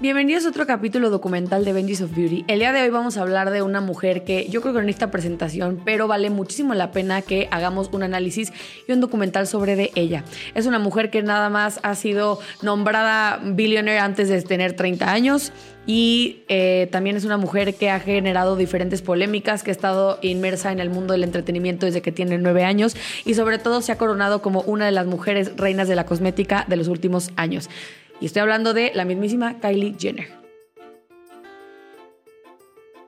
Bienvenidos a otro capítulo documental de Benji's of Beauty. El día de hoy vamos a hablar de una mujer que yo creo que no necesita presentación, pero vale muchísimo la pena que hagamos un análisis y un documental sobre de ella. Es una mujer que nada más ha sido nombrada billionaire antes de tener 30 años y eh, también es una mujer que ha generado diferentes polémicas, que ha estado inmersa en el mundo del entretenimiento desde que tiene nueve años y sobre todo se ha coronado como una de las mujeres reinas de la cosmética de los últimos años. Y estoy hablando de la mismísima Kylie Jenner.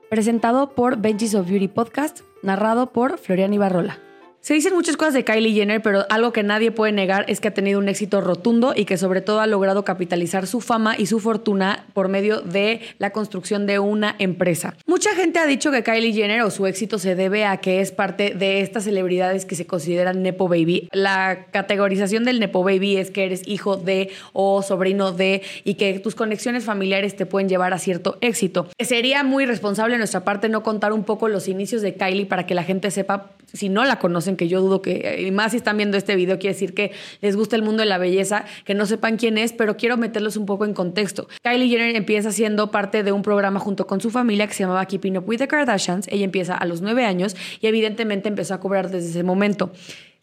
Presentado por Benji's of Beauty Podcast, narrado por Florian Ibarrola. Se dicen muchas cosas de Kylie Jenner, pero algo que nadie puede negar es que ha tenido un éxito rotundo y que sobre todo ha logrado capitalizar su fama y su fortuna por medio de la construcción de una empresa. Mucha gente ha dicho que Kylie Jenner o su éxito se debe a que es parte de estas celebridades que se consideran Nepo Baby. La categorización del Nepo Baby es que eres hijo de o sobrino de y que tus conexiones familiares te pueden llevar a cierto éxito. Sería muy responsable de nuestra parte no contar un poco los inicios de Kylie para que la gente sepa, si no la conocen, que yo dudo que, y más si están viendo este video, quiere decir que les gusta el mundo de la belleza, que no sepan quién es, pero quiero meterlos un poco en contexto. Kylie Jenner empieza siendo parte de un programa junto con su familia que se llamaba Keeping Up with the Kardashians. Ella empieza a los nueve años y evidentemente empezó a cobrar desde ese momento.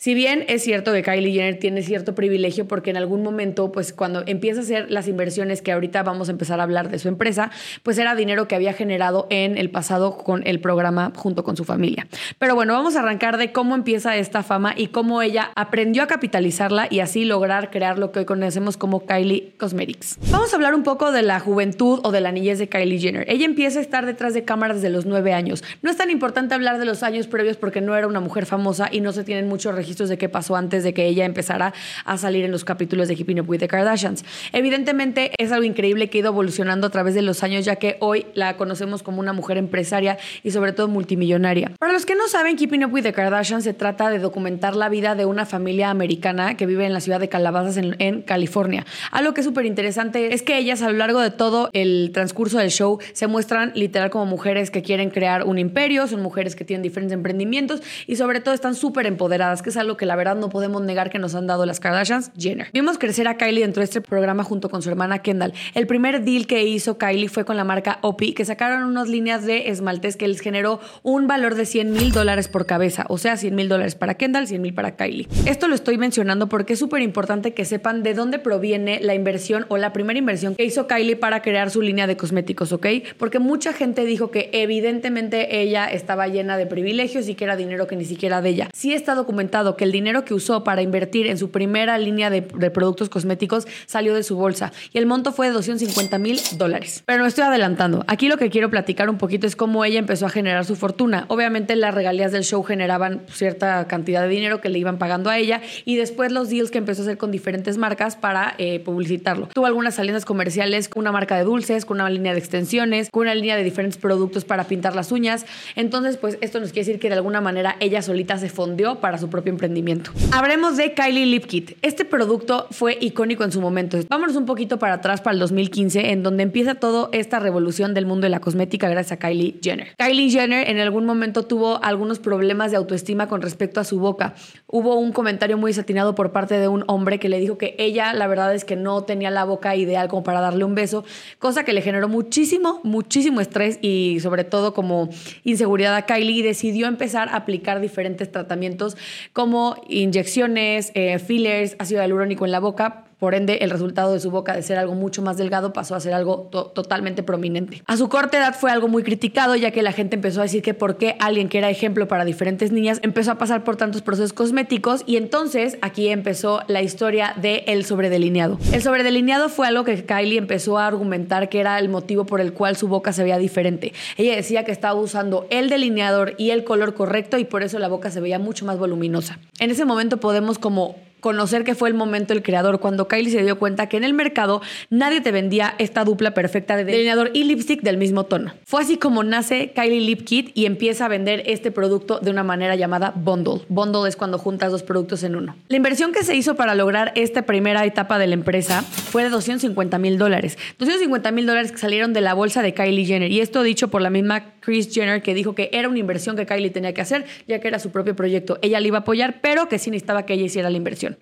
Si bien es cierto que Kylie Jenner tiene cierto privilegio porque en algún momento, pues cuando empieza a hacer las inversiones que ahorita vamos a empezar a hablar de su empresa, pues era dinero que había generado en el pasado con el programa junto con su familia. Pero bueno, vamos a arrancar de cómo empieza esta fama y cómo ella aprendió a capitalizarla y así lograr crear lo que hoy conocemos como Kylie Cosmetics. Vamos a hablar un poco de la juventud o de la niñez de Kylie Jenner. Ella empieza a estar detrás de cámaras desde los nueve años. No es tan importante hablar de los años previos porque no era una mujer famosa y no se tienen muchos registros de qué pasó antes de que ella empezara a salir en los capítulos de Keeping Up with the Kardashians. Evidentemente es algo increíble que ha ido evolucionando a través de los años, ya que hoy la conocemos como una mujer empresaria y sobre todo multimillonaria. Para los que no saben, Keeping Up with the Kardashians se trata de documentar la vida de una familia americana que vive en la ciudad de Calabazas en, en California. Algo que es súper interesante es que ellas a lo largo de todo el transcurso del show se muestran literal como mujeres que quieren crear un imperio, son mujeres que tienen diferentes emprendimientos y sobre todo están súper empoderadas, que es algo que la verdad no podemos negar que nos han dado las Kardashians, Jenner. Vimos crecer a Kylie dentro de este programa junto con su hermana Kendall. El primer deal que hizo Kylie fue con la marca Opi, que sacaron unas líneas de esmaltes que les generó un valor de 100 mil dólares por cabeza, o sea, 100 mil dólares para Kendall, 100 mil para Kylie. Esto lo estoy mencionando porque es súper importante que sepan de dónde proviene la inversión o la primera inversión que hizo Kylie para crear su línea de cosméticos, ¿ok? Porque mucha gente dijo que evidentemente ella estaba llena de privilegios y que era dinero que ni siquiera de ella. Sí está documentado que el dinero que usó para invertir en su primera línea de, productos cosméticos salió de su bolsa y el monto fue de 250 mil dólares. Pero no estoy adelantando. Aquí lo que quiero platicar un poquito es cómo ella empezó a generar su fortuna. Obviamente las regalías del show generaban cierta cantidad de dinero que le iban pagando a ella y después los deals que empezó a hacer con diferentes marcas para eh, publicitarlo. Tuvo algunas salidas comerciales con una marca de dulces, con una línea de extensiones, con una línea de diferentes productos para pintar las uñas. Entonces, pues esto nos quiere decir que de alguna manera ella solita se fondeó para su propio emprendimiento. Hablemos de Kylie Lip Kit. Este producto fue icónico en su momento. Vámonos un poquito para atrás, para el 2015, en donde empieza toda esta revolución del mundo de la cosmética gracias a Kylie Jenner. Kylie Jenner en algún momento tuvo algunos problemas de autoestima con respecto a su boca. Hubo un comentario muy desatinado por parte de un hombre que le dijo que ella, la verdad es que no tenía la boca ideal como para darle un beso, cosa que le generó muchísimo, muchísimo estrés y sobre todo como inseguridad a Kylie y decidió empezar a aplicar diferentes tratamientos como inyecciones, eh, fillers, ácido hialurónico en la boca por ende, el resultado de su boca de ser algo mucho más delgado pasó a ser algo totalmente prominente. A su corta edad fue algo muy criticado, ya que la gente empezó a decir que por qué alguien que era ejemplo para diferentes niñas empezó a pasar por tantos procesos cosméticos y entonces aquí empezó la historia del el sobredelineado. El sobredelineado fue algo que Kylie empezó a argumentar que era el motivo por el cual su boca se veía diferente. Ella decía que estaba usando el delineador y el color correcto y por eso la boca se veía mucho más voluminosa. En ese momento podemos como conocer que fue el momento del creador, cuando Kylie se dio cuenta que en el mercado nadie te vendía esta dupla perfecta de delineador y lipstick del mismo tono. Fue así como nace Kylie Lip Kit y empieza a vender este producto de una manera llamada bundle. Bundle es cuando juntas dos productos en uno. La inversión que se hizo para lograr esta primera etapa de la empresa fue de 250 mil dólares. 250 mil dólares que salieron de la bolsa de Kylie Jenner. Y esto dicho por la misma Chris Jenner que dijo que era una inversión que Kylie tenía que hacer, ya que era su propio proyecto. Ella le iba a apoyar, pero que sí necesitaba que ella hiciera la inversión. information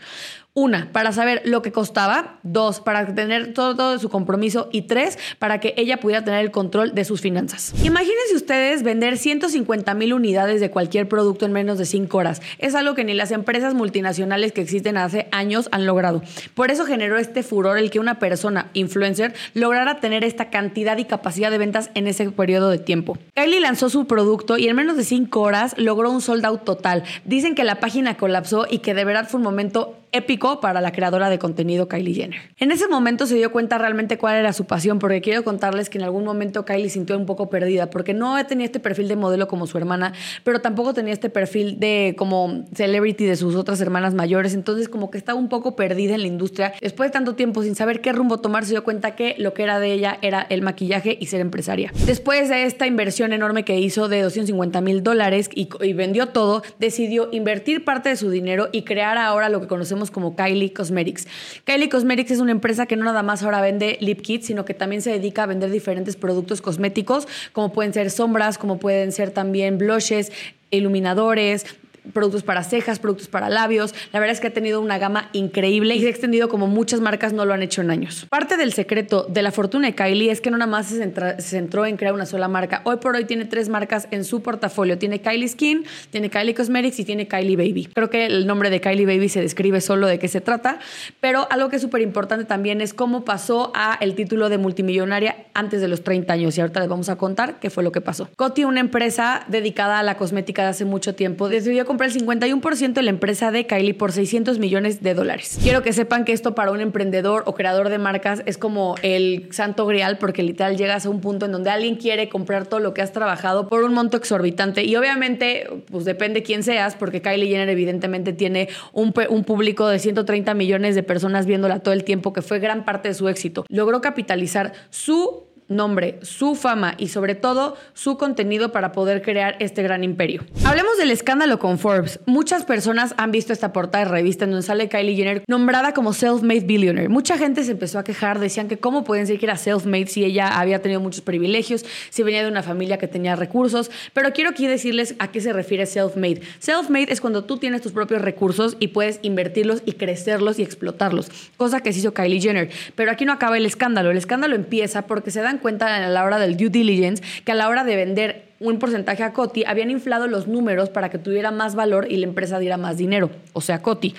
Una, para saber lo que costaba. Dos, para tener todo, su compromiso. Y tres, para que ella pudiera tener el control de sus finanzas. Imagínense ustedes vender 150 mil unidades de cualquier producto en menos de 5 horas. Es algo que ni las empresas multinacionales que existen hace años han logrado. Por eso generó este furor el que una persona influencer lograra tener esta cantidad y capacidad de ventas en ese periodo de tiempo. Kylie lanzó su producto y en menos de 5 horas logró un sold out total. Dicen que la página colapsó y que de verdad fue un momento épico para la creadora de contenido Kylie Jenner. En ese momento se dio cuenta realmente cuál era su pasión, porque quiero contarles que en algún momento Kylie sintió un poco perdida, porque no tenía este perfil de modelo como su hermana, pero tampoco tenía este perfil de como celebrity de sus otras hermanas mayores, entonces como que estaba un poco perdida en la industria. Después de tanto tiempo sin saber qué rumbo tomar, se dio cuenta que lo que era de ella era el maquillaje y ser empresaria. Después de esta inversión enorme que hizo de 250 mil dólares y, y vendió todo, decidió invertir parte de su dinero y crear ahora lo que conocemos como Kylie Cosmetics. Kylie Cosmetics es una empresa que no nada más ahora vende lip kits, sino que también se dedica a vender diferentes productos cosméticos, como pueden ser sombras, como pueden ser también blushes, iluminadores, productos para cejas, productos para labios. La verdad es que ha tenido una gama increíble y se ha extendido como muchas marcas no lo han hecho en años. Parte del secreto de la fortuna de Kylie es que no nada más se, centró en crear una sola marca. Hoy por hoy tiene tres marcas en su portafolio. Tiene Kylie Skin, tiene Kylie Cosmetics y tiene Kylie Baby. Creo que el nombre de Kylie Baby se describe solo de qué se trata, pero algo que es súper importante también es cómo pasó a el título de multimillonaria antes de los 30 años y ahorita les vamos a contar qué fue lo que pasó. Coty, una empresa dedicada a la cosmética de hace mucho tiempo, decidió comprar el 51% de la empresa de Kylie por 600 millones de dólares. Quiero que sepan que esto para un emprendedor o creador de marcas es como el santo grial porque literal llegas a un punto en donde alguien quiere comprar todo lo que has trabajado por un monto exorbitante y obviamente pues depende quién seas porque Kylie Jenner evidentemente tiene un público de 130 millones de personas viéndola todo el tiempo que fue gran parte de su éxito. Logró capitalizar su nombre, su fama y sobre todo su contenido para poder crear este gran imperio. Hablemos del escándalo con Forbes. Muchas personas han visto esta portada de revista en donde sale Kylie Jenner nombrada como self-made billionaire. Mucha gente se empezó a quejar, decían que cómo pueden decir que era self-made si ella había tenido muchos privilegios, si venía de una familia que tenía recursos, pero quiero aquí decirles a qué se refiere self-made. Self-made es cuando tú tienes tus propios recursos y puedes invertirlos y crecerlos y explotarlos, cosa que se hizo Kylie Jenner. Pero aquí no acaba el escándalo, el escándalo empieza porque se dan cuenta a la hora del due diligence que a la hora de vender un porcentaje a Coti, habían inflado los números para que tuviera más valor y la empresa diera más dinero, o sea, Coti.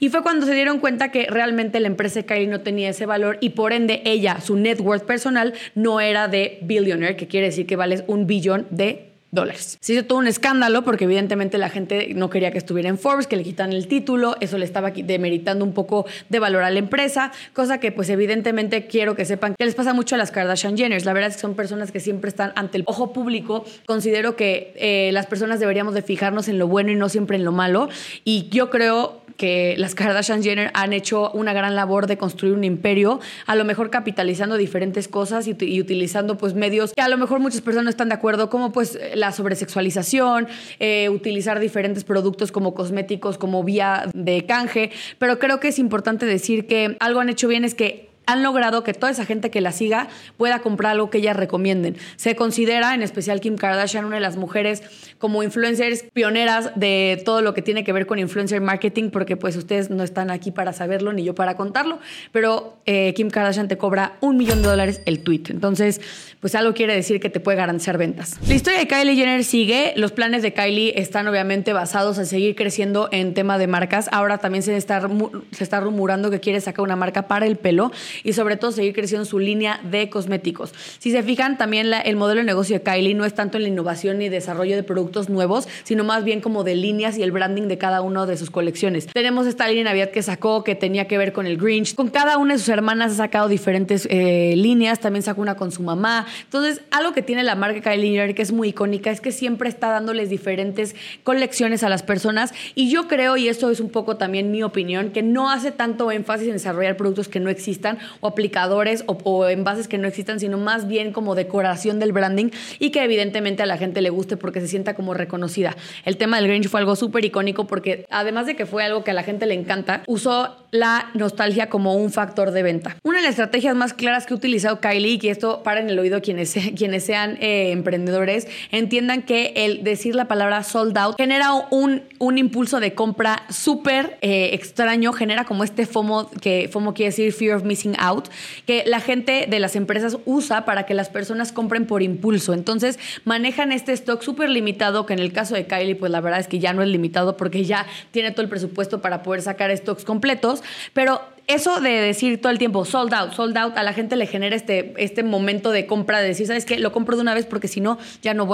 Y fue cuando se dieron cuenta que realmente la empresa de no tenía ese valor y por ende ella, su net worth personal, no era de billionaire, que quiere decir que vale un billón de dólares. Se hizo todo un escándalo porque evidentemente la gente no quería que estuviera en Forbes, que le quitan el título, eso le estaba demeritando un poco de valor a la empresa, cosa que pues evidentemente quiero que sepan que les pasa mucho a las Kardashian Jenners. La verdad es que son personas que siempre están ante el ojo público. Considero que eh, las personas deberíamos de fijarnos en lo bueno y no siempre en lo malo. Y yo creo que las Kardashian Jenner han hecho una gran labor de construir un imperio, a lo mejor capitalizando diferentes cosas y, utilizando pues medios que a lo mejor muchas personas no están de acuerdo, como pues la sobresexualización, eh, utilizar diferentes productos como cosméticos como vía de canje, pero creo que es importante decir que algo han hecho bien es que han logrado que toda esa gente que la siga pueda comprar algo que ellas recomienden. Se considera, en especial Kim Kardashian, una de las mujeres como influencers pioneras de todo lo que tiene que ver con influencer marketing, porque pues ustedes no están aquí para saberlo ni yo para contarlo, pero eh, Kim Kardashian te cobra un millón de dólares el tweet. Entonces, pues algo quiere decir que te puede garantizar ventas. La historia de Kylie Jenner sigue. Los planes de Kylie están obviamente basados en seguir creciendo en tema de marcas. Ahora también se está, se está rumorando que quiere sacar una marca para el pelo y sobre todo seguir creciendo su línea de cosméticos. Si se fijan, también el modelo de negocio de Kylie no es tanto en la innovación y desarrollo de productos nuevos, sino más bien como de líneas y el branding de cada una de sus colecciones. Tenemos esta línea Navidad que sacó que tenía que ver con el Grinch. Con cada una de sus hermanas ha sacado diferentes eh, líneas, también sacó una con su mamá. Entonces, algo que tiene la marca Kylie Jenner que es muy icónica es que siempre está dándoles diferentes colecciones a las personas y yo creo, y esto es un poco también mi opinión, que no hace tanto énfasis en desarrollar productos que no existan o aplicadores o, envases que no existan, sino más bien como decoración del branding y que evidentemente a la gente le guste porque se sienta como reconocida. El tema del Grinch fue algo súper icónico porque además de que fue algo que a la gente le encanta, usó la nostalgia como un factor de venta. Una de las estrategias más claras que ha utilizado Kylie, y esto para en el oído quienes, quienes sean eh, emprendedores, entiendan que el decir la palabra sold out genera un, un impulso de compra súper eh, extraño, genera como este FOMO, que FOMO quiere decir fear of missing out, que la gente de las empresas usa para que las personas compren por impulso. Entonces manejan este stock súper limitado, que en el caso de Kylie, pues la verdad es que ya no es limitado porque ya tiene todo el presupuesto para poder sacar stocks completos, pero eso de decir todo el tiempo sold out, sold out, a la gente le genera este, este momento de compra, de decir, ¿sabes qué? Lo compro de una vez porque si no, ya no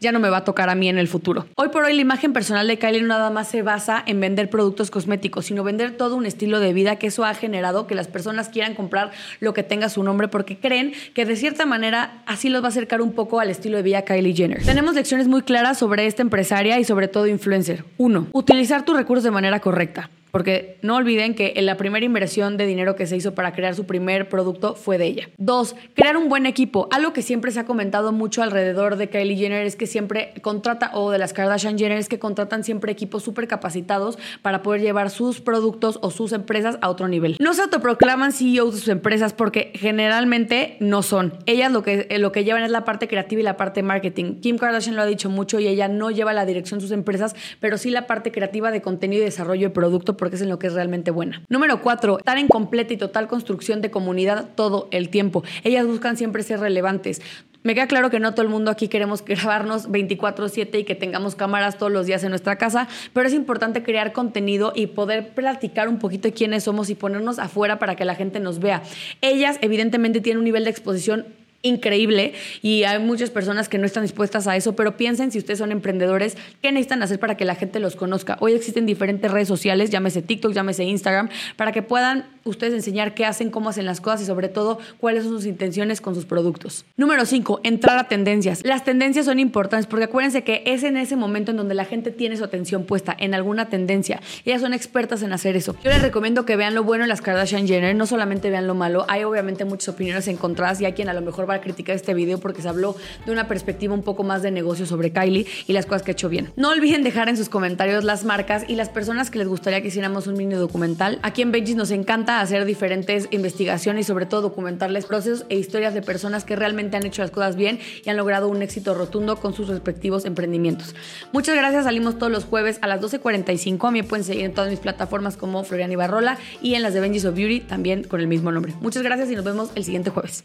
ya no me va a tocar a mí en el futuro. Hoy por hoy la imagen personal de Kylie no nada más se basa en vender productos cosméticos, sino vender todo un estilo de vida que eso ha generado que las personas quieran comprar lo que tenga su nombre porque creen que de cierta manera así los va a acercar un poco al estilo de vida Kylie Jenner. Tenemos lecciones muy claras sobre esta empresaria y sobre todo influencer. Uno, utilizar tus recursos de manera correcta. Porque no olviden que la primera inversión de dinero que se hizo para crear su primer producto fue de ella. Dos, crear un buen equipo. Algo que siempre se ha comentado mucho alrededor de Kylie Jenner es que siempre contrata, o de las Kardashian Jenner, es que contratan siempre equipos súper capacitados para poder llevar sus productos o sus empresas a otro nivel. No se autoproclaman CEOs de sus empresas porque generalmente no son. Ellas lo que, lo que llevan es la parte creativa y la parte marketing. Kim Kardashian lo ha dicho mucho y ella no lleva la dirección de sus empresas, pero sí la parte creativa de contenido y desarrollo de producto porque es en lo que es realmente buena. Número cuatro, estar en completa y total construcción de comunidad todo el tiempo. Ellas buscan siempre ser relevantes. Me queda claro que no todo el mundo aquí queremos grabarnos 24/7 y que tengamos cámaras todos los días en nuestra casa, pero es importante crear contenido y poder platicar un poquito quiénes somos y ponernos afuera para que la gente nos vea. Ellas evidentemente tienen un nivel de exposición increíble y hay muchas personas que no están dispuestas a eso, pero piensen si ustedes son emprendedores, ¿qué necesitan hacer para que la gente los conozca? Hoy existen diferentes redes sociales, llámese TikTok, llámese Instagram, para que puedan ustedes enseñar qué hacen, cómo hacen las cosas y sobre todo cuáles son sus intenciones con sus productos. Número 5, entrar a tendencias. Las tendencias son importantes porque acuérdense que es en ese momento en donde la gente tiene su atención puesta en alguna tendencia. Ellas son expertas en hacer eso. Yo les recomiendo que vean lo bueno en las Kardashian Jenner, no solamente vean lo malo. Hay obviamente muchas opiniones encontradas y hay quien a lo mejor va a criticar este video porque se habló de una perspectiva un poco más de negocio sobre Kylie y las cosas que ha hecho bien. No olviden dejar en sus comentarios las marcas y las personas que les gustaría que hiciéramos un mini documental. Aquí en Benjis nos encanta hacer diferentes investigaciones y sobre todo documentarles procesos e historias de personas que realmente han hecho las cosas bien y han logrado un éxito rotundo con sus respectivos emprendimientos. Muchas gracias, salimos todos los jueves a las 12.45. A mí me pueden seguir en todas mis plataformas como Florian Ibarrola y en las de Benjis of Beauty también con el mismo nombre. Muchas gracias y nos vemos el siguiente jueves.